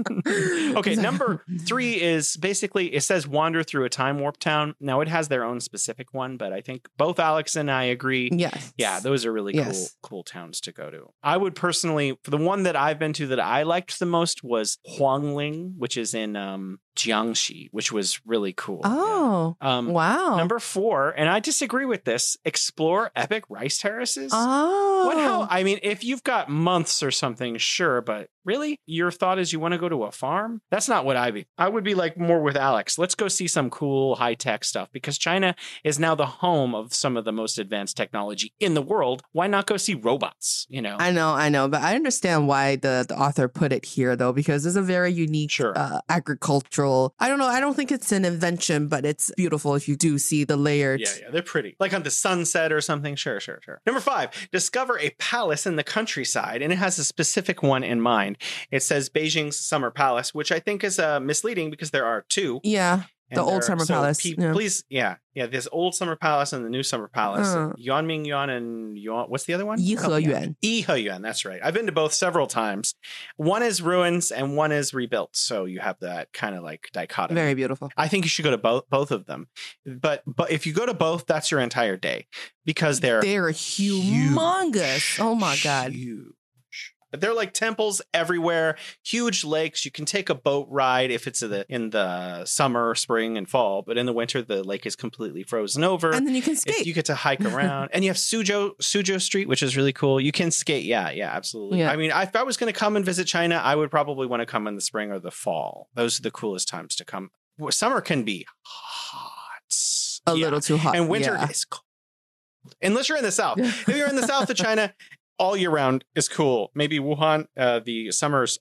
okay, number three is basically it says wander through a time warp town. Now it has their own specific one, but I think both Alex and I agree. Yes. Yeah, those are really Yes. cool, cool towns to go to. I would personally, for the one that I've been to that I liked the most was Huangling, which is in um, Jiangxi, which was really cool. Oh. Yeah. Um, wow. Number four, and I disagree with this. Explore epic rice terraces. Oh. What how I mean, if you've got months or something, sure, but really, your thought is you want to go to a farm? That's not what I be. I would be like more with Alex. Let's go see some cool high tech stuff because China is now the home of some of the most advanced technology in the world. Why not go see robots? You know, I know, I know, but I understand why the, the author put it here though, because it's a very unique Sure. uh, agricultural. I don't know. I don't think it's an invention, but it's beautiful if you do see the layered. Yeah, yeah, they're pretty. Like on the sunset or something. Sure, sure, sure. Number five, discover a palace in the countryside, and it has a specific one in mind. It says Beijing's Summer Palace, which I think is uh, misleading because there are two. Yeah. The old Summer so Palace, pe- yeah. Please, yeah, yeah. This old Summer Palace and the new Summer Palace. Uh. Yuanming Yuan and Yuan. What's the other one? Yiheyuan. Yiheyuan. That's right. I've been to both several times. One is ruins and one is rebuilt. So you have that kind of like dichotomy. Very beautiful. I think you should go to both both of them. But but if you go to both, that's your entire day because they're They're humongous. Oh my God. huge. But they're like temples everywhere, huge lakes. You can take a boat ride if it's in the in the summer, spring, and fall. But in the winter, the lake is completely frozen over. And then you can If skate. you get to hike around, and you have Sujo, Suzhou Street, which is really cool. You can skate. Yeah, yeah, absolutely. Yeah. I mean, if I was going to come and visit China, I would probably want to come in the spring or the fall. Those are the coolest times to come. Summer can be hot, a Yeah. little too hot. and winter Yeah. is cold. Unless you're in the south. if you're in the south of China, all year round is cool. Maybe Wuhan, uh, the summer's.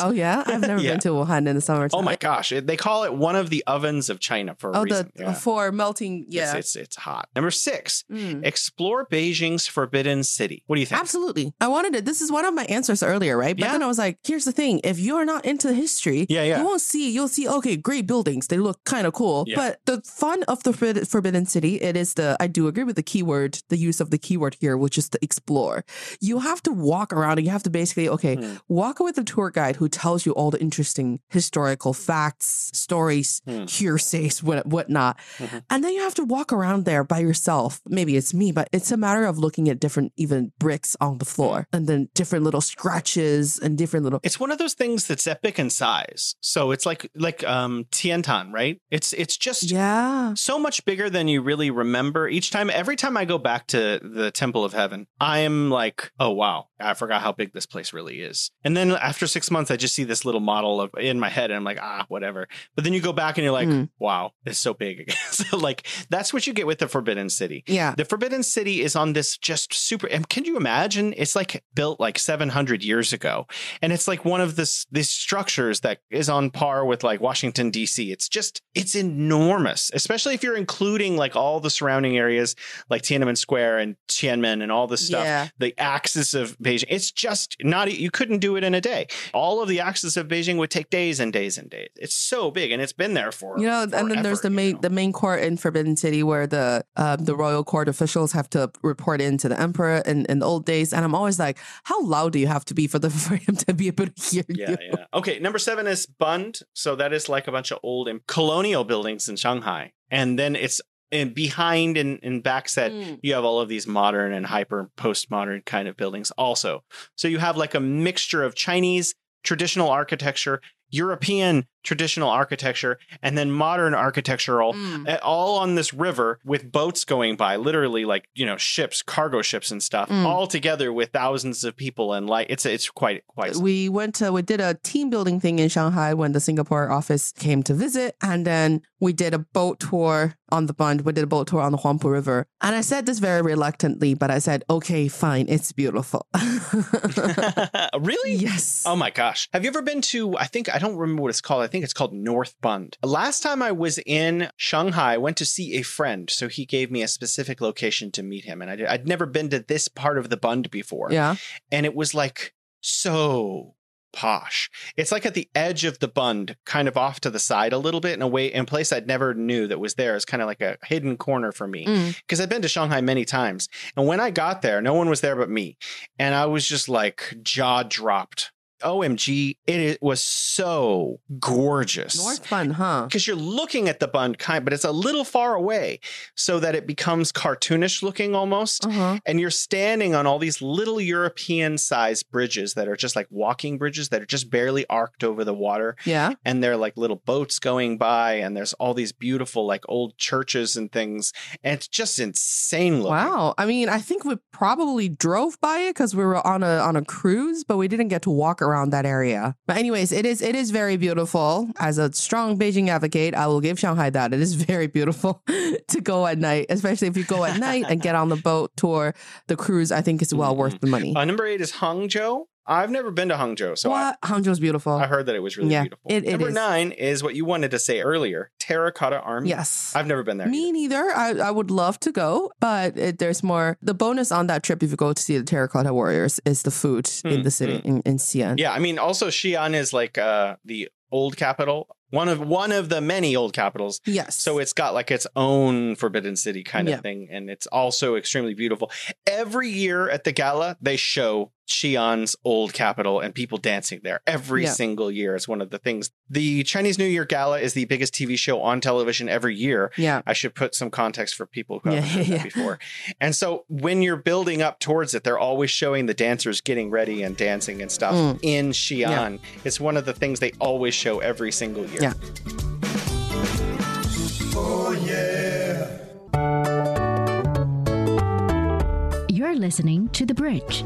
Oh yeah, I've never Yeah. been to Wuhan in the summertime. Oh my gosh, they call it one of the ovens of China for a Oh, reason. the Yeah. for melting. Yeah. It's, it's it's hot. Number six, Mm. explore Beijing's Forbidden City. What do you think? Absolutely. I wanted it. This is one of my answers earlier, right? But Yeah. then I was like, here's the thing. If you're not into history, Yeah, yeah. you won't see, you'll see, okay, great buildings. They look kind of cool. But the fun of the Forbidden City, it is the, I do agree with the keyword, the use of the keyword here, which is to explore. You have to walk around and you have to basically, okay, Hmm. walk with the tour guide who tells you all the interesting historical facts, stories, Hmm. hearsays, what whatnot. Mhm. And then you have to walk around there by yourself. Maybe it's me, but it's a matter of looking at different even bricks on the floor and then different little scratches and different little It's one of those things that's epic in size. So it's like like um Tiantan, right? It's it's just Yeah. so much bigger than you really remember each time every time i go back to the temple of heaven i am like oh wow i forgot how big this place really is and then after six months I just see this little model of in my head, and I'm like, ah, whatever. But then you go back and you're like, Mm. wow, it's so big so like that's what you get with the Forbidden City. Yeah. The Forbidden City is on this just super. And can you imagine? It's like built like 700 years ago, and it's like one of this these structures that is on par with like Washington D.C. It's just it's enormous, especially if you're including like all the surrounding areas like Tiananmen Square and Tiananmen and all this stuff. Yeah. The axis of Beijing. It's just not. You couldn't do it in a day. All of the axis of Beijing would take days and days and days. It's so big, and it's been there for You know, and then there's the main know? the main court in Forbidden City where the um, the royal court officials have to report in to the emperor in, in the old days, and I'm always like, how loud do you have to be for the for him to be able to hear yeah, you? yeah. Okay, number seven is Bund. So that is like a bunch of old colonial buildings in Shanghai, and then it's and behind and, and back set. Mm. You have all of these modern and hyper postmodern kind of buildings also. So you have like a mixture of Chinese traditional architecture, European traditional architecture, and then modern architectural Mm. uh, all on this river with boats going by, literally like you know ships, cargo ships and stuff, Mm. all together with thousands of people and like it's it's quite quite. We went to we did a team building thing in Shanghai when the Singapore office came to visit, and then we did a boat tour on the Bund. We did a boat tour on the Huangpu River, and I said this very reluctantly, but I said, "Okay, fine, it's beautiful." really? yes. Oh my gosh. Have you ever been to, I think, I don't remember what it's called. I think it's called North Bund. Last time I was in Shanghai, I went to see a friend. So he gave me a specific location to meet him. And I I'd never been to this part of the Bund before. yeah. And it was like so posh. It's like at the edge of the Bund, kind of off to the side a little bit in a way, in a place I'd never knew that was there. It's kind of like a hidden corner for me Mm. because I've been to Shanghai many times. And when I got there, no one was there but me. And I was just like jaw dropped. OMG, it i- was so gorgeous. North Bund, huh? because you're looking at the bund kind, but it's a little far away so that it becomes cartoonish looking almost. Uh huh. And you're standing on all these little European sized bridges that are just like walking bridges that are just barely arced over the water Yeah. and they're like little boats going by and there's all these beautiful like old churches and things and it's just insane looking Wow. I mean, I think we probably drove by it because we were on a on a cruise, but we didn't get to walk around that area. But anyways, it is it is very beautiful. As a strong Beijing advocate, I will give Shanghai that. It is very beautiful to go at night, especially if you go at night and get on the boat tour. The cruise, I think, is well worth the money. uh, number eight is hangzhou i've never been to hangzhou so I, what? Hangzhou's beautiful. I heard that it was really Yeah, beautiful it- it number is. nine is what you wanted to say earlier terracotta army yes. i've never been there Me either. neither. I, I would love to go, but it, there's more. The bonus on that trip, if you go to see the Terracotta Warriors, is the food in Mm, the city in, in Xi'an. yeah i mean also xi'an is like uh the old capital one of one of the many old capitals Yes. So it's got like its own Forbidden City kind of Yeah. thing, and it's also extremely beautiful. Every year at the gala, they show Xi'an's old capital and people dancing there. Every Yeah. single year, it's one of the things. The Chinese New Year gala is the biggest TV show on television every year. yeah. I should put some context for people who haven't Yeah, heard that before. And so when you're building up towards it, they're always showing the dancers getting ready and dancing and stuff Mm. in Xi'an. It's one of the things they always show every single year. Yeah. You're listening to The Bridge.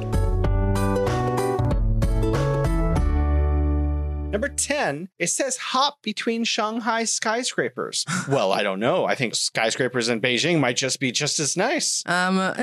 Number 10, it says hop between Shanghai skyscrapers. well, I don't know. I think skyscrapers in Beijing might just be just as nice. Um, uh,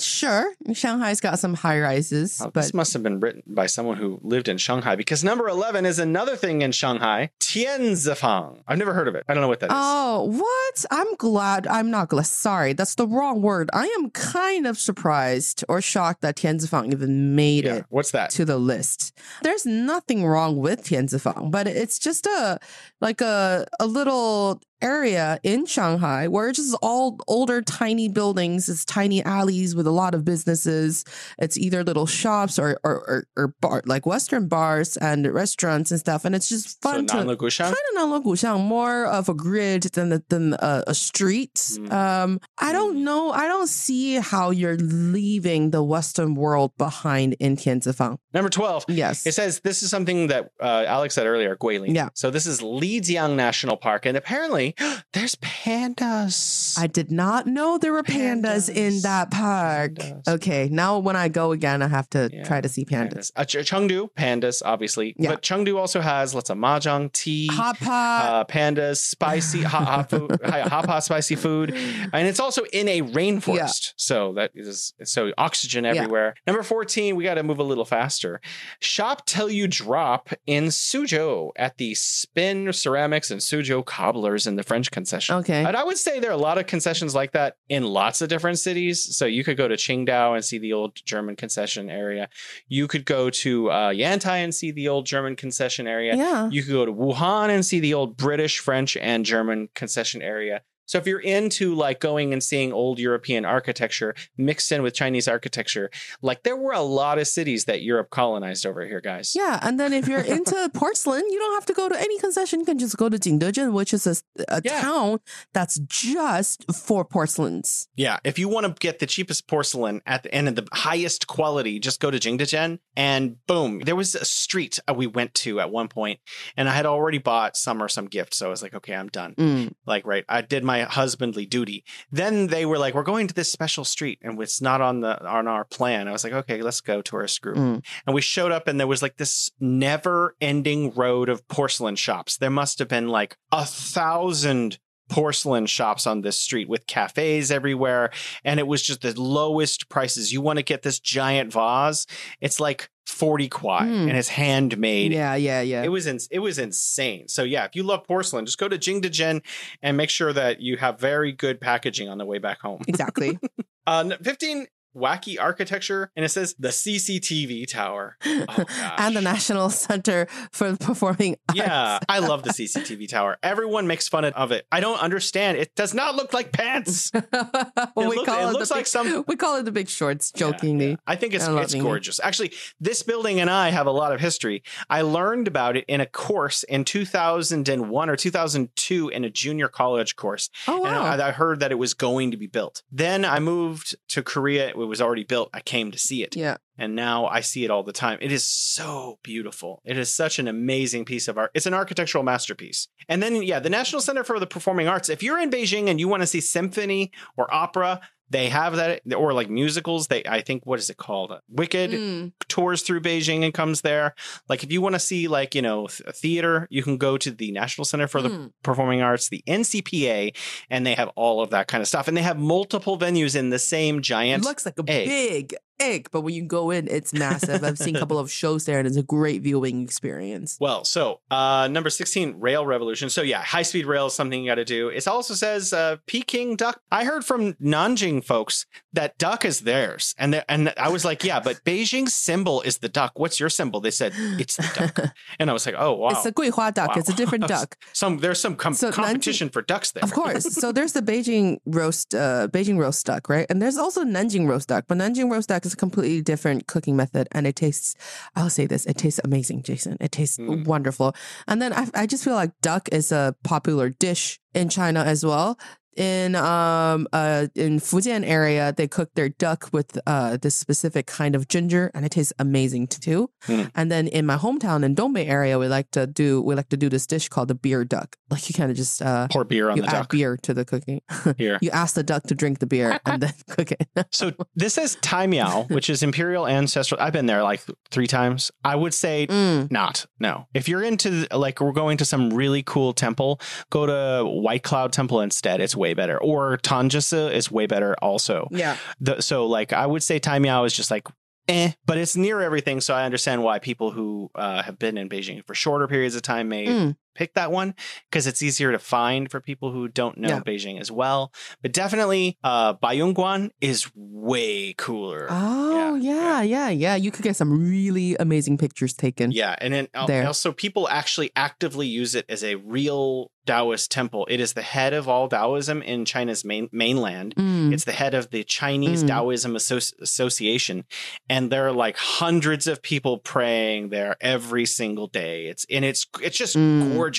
sure. Shanghai's got some high rises, Oh, but this must have been written by someone who lived in Shanghai because number 11 is another thing in Shanghai Tianzifang. I've never heard of it. I don't know what that is. oh, what? I'm glad. I'm not glad. Sorry, that's the wrong word. I am kind of surprised or shocked that Tianzifang even made yeah. it What's that? to the list. There's nothing wrong with Tianzifang, but it's just a like a a little area in Shanghai where it's just all older tiny buildings, it's tiny alleys with a lot of businesses. It's either little shops or or or, or bar like western bars and restaurants and stuff and it's just So fun to Nanluoguxiang? kind of Nanluoguxiang, more of a grid than a, than a, a street. Mm. Um, I don't know. I don't see how you're leaving the Western world behind in Tianzifang. Number 12. Yes. It says this is something that uh, Alex said earlier, Guilin. Yeah. So this is Lijiang National Park, and apparently me, there's pandas. I did not know there were pandas, in that park. Pandas. Okay, now when I go again, I have to Yeah, try to see pandas. pandas. Uh, Chengdu, pandas, obviously. Yeah. But Chengdu also has lots of mahjong, tea, Hot pot. uh, pandas, spicy hot, hot food, hot pot spicy food, and it's also in a rainforest. So that is so oxygen everywhere. Number fourteen, we got to move a little faster. Shop till you drop in Suzhou at the Spin Ceramics and Suzhou Cobblers in the French concession. okay. And I would say there are a lot of concessions like that in lots of different cities. So you could go to Qingdao and see the old German concession area. You could go to uh, Yantai and see the old German concession area. Yeah. You could go to Wuhan and see the old British, French, and German concession area. So if you're into like going and seeing old European architecture mixed in with Chinese architecture, like there were a lot of cities that Europe colonized over here, guys. Yeah, and then if you're into porcelain, you don't have to go to any concession. You can just go to Jingdezhen, which is a, a Yeah. town that's just for porcelains. Yeah, if you want to get the cheapest porcelain at the end of the highest quality, just go to Jingdezhen and boom. There was a street we went to at one point, and I had already bought some or some gift, so I was like, okay, I'm done. Mm. Like, right, I did my husbandly duty. Then they were like, we're going to this special street, and it's not on the on our plan. I was like, okay, let's go, tourist group. Mm. And we showed up, and there was like this never ending road of porcelain shops. There must have been like a thousand porcelain shops on this street with cafes everywhere. And it was just the lowest prices. You want to get this giant vase, it's like 40 kuai Mm. and it's handmade. Yeah, yeah, yeah. It was ins- it was insane. So yeah, if you love porcelain, just go to Jingdezhen and make sure that you have very good packaging on the way back home. exactly. Uh, 15 wacky architecture and it says the CCTV tower. Oh, and the. National Center for Performing Arts. Yeah, I love the CCTV tower. Everyone makes fun of it. I don't understand. It does not look like pants. well, It we call it it, looks like big, some- we call it the big shorts, jokingly. yeah. I think it's and it's gorgeous. Actually, this building and I have a lot of history. I learned about it in a course in 2001 or 2002 in a junior college course. Oh And wow. I, I heard that it was going to be built. Then I moved to Korea. It was already built. I came to see it. yeah. And now I see it all the time. It is so beautiful. It is such an amazing piece of art. It's an architectural masterpiece. And then, yeah, the National Center for the Performing Arts. If you're in Beijing and you want to see symphony or opera, they have that, or like musicals. They, I think, what is it called? Wicked Mm. tours through Beijing and comes there. Like, if you want to see, like, you know, th- theater, you can go to the National Center for the Mm. Performing Arts, the NCPA, and they have all of that kind of stuff. And they have multiple venues in the same giant It looks like a egg. big egg, but when you go in, it's massive. I've seen a couple of shows there, and it's a great viewing experience. Well, so uh, number 16, rail revolution. So, yeah, high speed rail is something you got to do. It also says uh, Peking duck. I heard from Nanjing folks that duck is theirs. And, and I was like, yeah, but Beijing's symbol is the duck. What's your symbol? They said, it's the duck. And I was like, oh, wow. It's a Guihua duck. Wow. It's a different duck. Some There's some com- So Nanjing- competition for ducks there. Of course. So there's the Beijing roast, uh, Beijing roast duck, right? And there's also Nanjing roast duck, but Nanjing roast duck is a completely different cooking method, and it tastes. I'll say this: it tastes amazing, Jason. It tastes Mm. wonderful. And then I, I just feel like duck is a popular dish in China as well. In um uh in Fujian area, they cook their duck with uh this specific kind of ginger, and it tastes amazing too. Mm. And then in my hometown in Dongbei area, we like to do we like to do this dish called the beer duck. Like you kind of just uh Pour beer on you the add duck beer to the cooking. here. You ask the duck to drink the beer and then cook it. So this is Tai Miao, which is Imperial Ancestral. I've been there like three times. I would say Mm. not. No. If you're into like we're going to some really cool temple, go to White Cloud Temple instead. It's way better. Or Tanzhesi is way better also. Yeah. The, so like I would say Tai Miao is just like eh, but it's near everything. So I understand why people who uh, have been in Beijing for shorter periods of time may Mm. Pick that one because it's easier to find for people who don't know Yeah. Beijing as well. But definitely, uh, Baiyunguan is way cooler. Oh yeah, yeah, yeah, You could get some really amazing pictures taken. Yeah, and then al- There. also people actually actively use it as a real Taoist temple. It is the head of all Taoism in China's main mainland. Mm. It's the head of the Chinese Mm. Taoism Associ- Association, and there are like hundreds of people praying there every single day. It's and it's it's just Mm. gorgeous.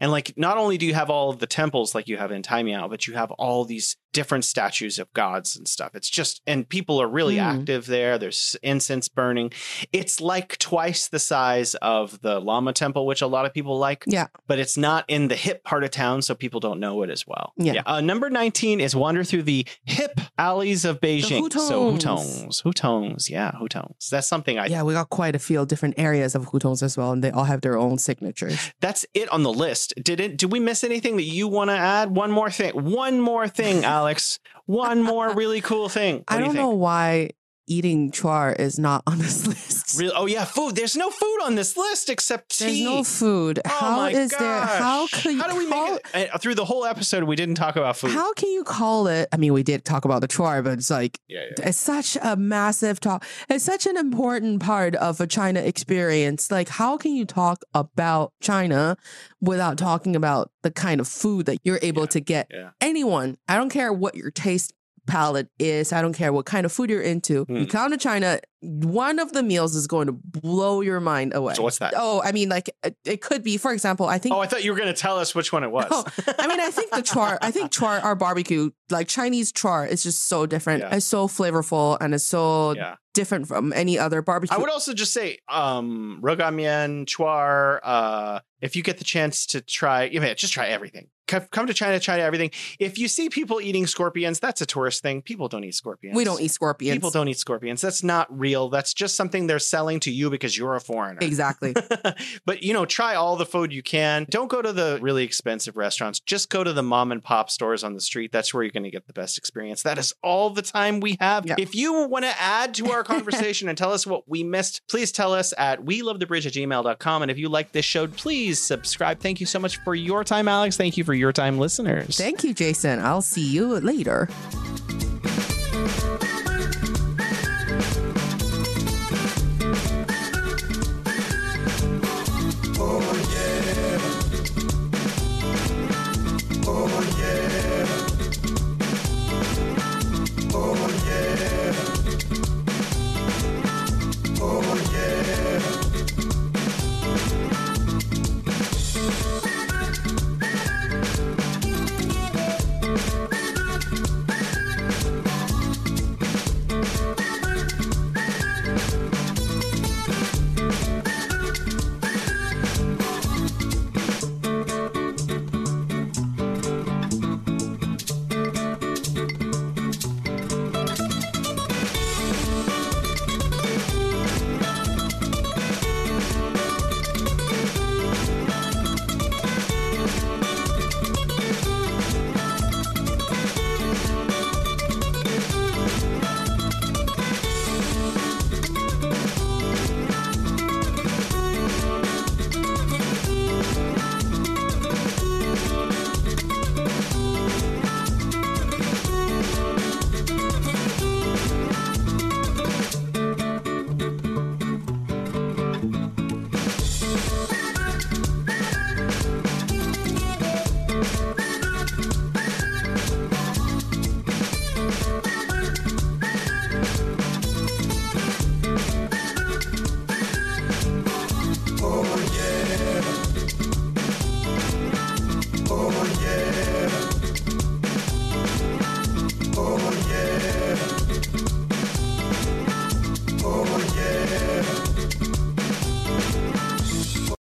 And like, not only do you have all of the temples like you have in Miao, but you have all these different statues of gods and stuff. It's just, and people are really Hmm. active there. There's incense burning. It's like twice the size of the Lama Temple, which a lot of people like. Yeah. But it's not in the hip part of town, so people don't know it as well. Yeah. Uh, number 19 is wander through the hip alleys of Beijing. so hutongs. hutongs. Hutongs. Yeah, hutongs. That's something I, Yeah, we got quite a few different areas of hutongs as well, and they all have their own signatures. that's it on the list. Did it, did we miss anything that you want to add? One more thing. One more thing, Alex. One more really cool thing. What I don't know why eating char is not on this list. Real, oh yeah, food. There's no food on this list except tea. There's no food. Oh How my is there? How could you How do we call, make it? uh, through the whole episode? We didn't talk about food. How can you call it? I mean, we did talk about the char, but it's like yeah, yeah. it's such a massive talk. It's such an important part of a China experience. Like, how can you talk about China without talking about the kind of food that you're able Yeah, to get? Anyone, I don't care what your taste palette is. I don't care what kind of food you're into. You Hmm. come to China, one of the meals is going to blow your mind away. So what's that? Oh, I mean, like it, could be, for example, I think Oh, I thought you were going to tell us which one it was. I mean, I think the char, I think char, our barbecue, like Chinese char, is just so different. Yeah. It's so flavorful and it's so yeah. different from any other barbecue. I would also just say, um, reganmian, char. Uh, if you get the chance to try, you know, just try everything. Come come to China, try everything. If you see people eating scorpions, that's a tourist thing. People don't eat scorpions. we don't eat scorpions. People don't eat scorpions. That's not real. That's just something they're selling to you because you're a foreigner. Exactly. but you know, try all the food you can. Don't go to the really expensive restaurants. Just go to the mom and pop stores on the street. That's where you're going to get the best experience. That is all the time we have. Yeah. If you want to add to our conversation and tell us what we missed, please tell us at we love the bridge at gmail.com. And if you like this show, please subscribe. Thank you so much for your time, Alex. Thank you for your time, listeners. Thank you, Jason. I'll see you later.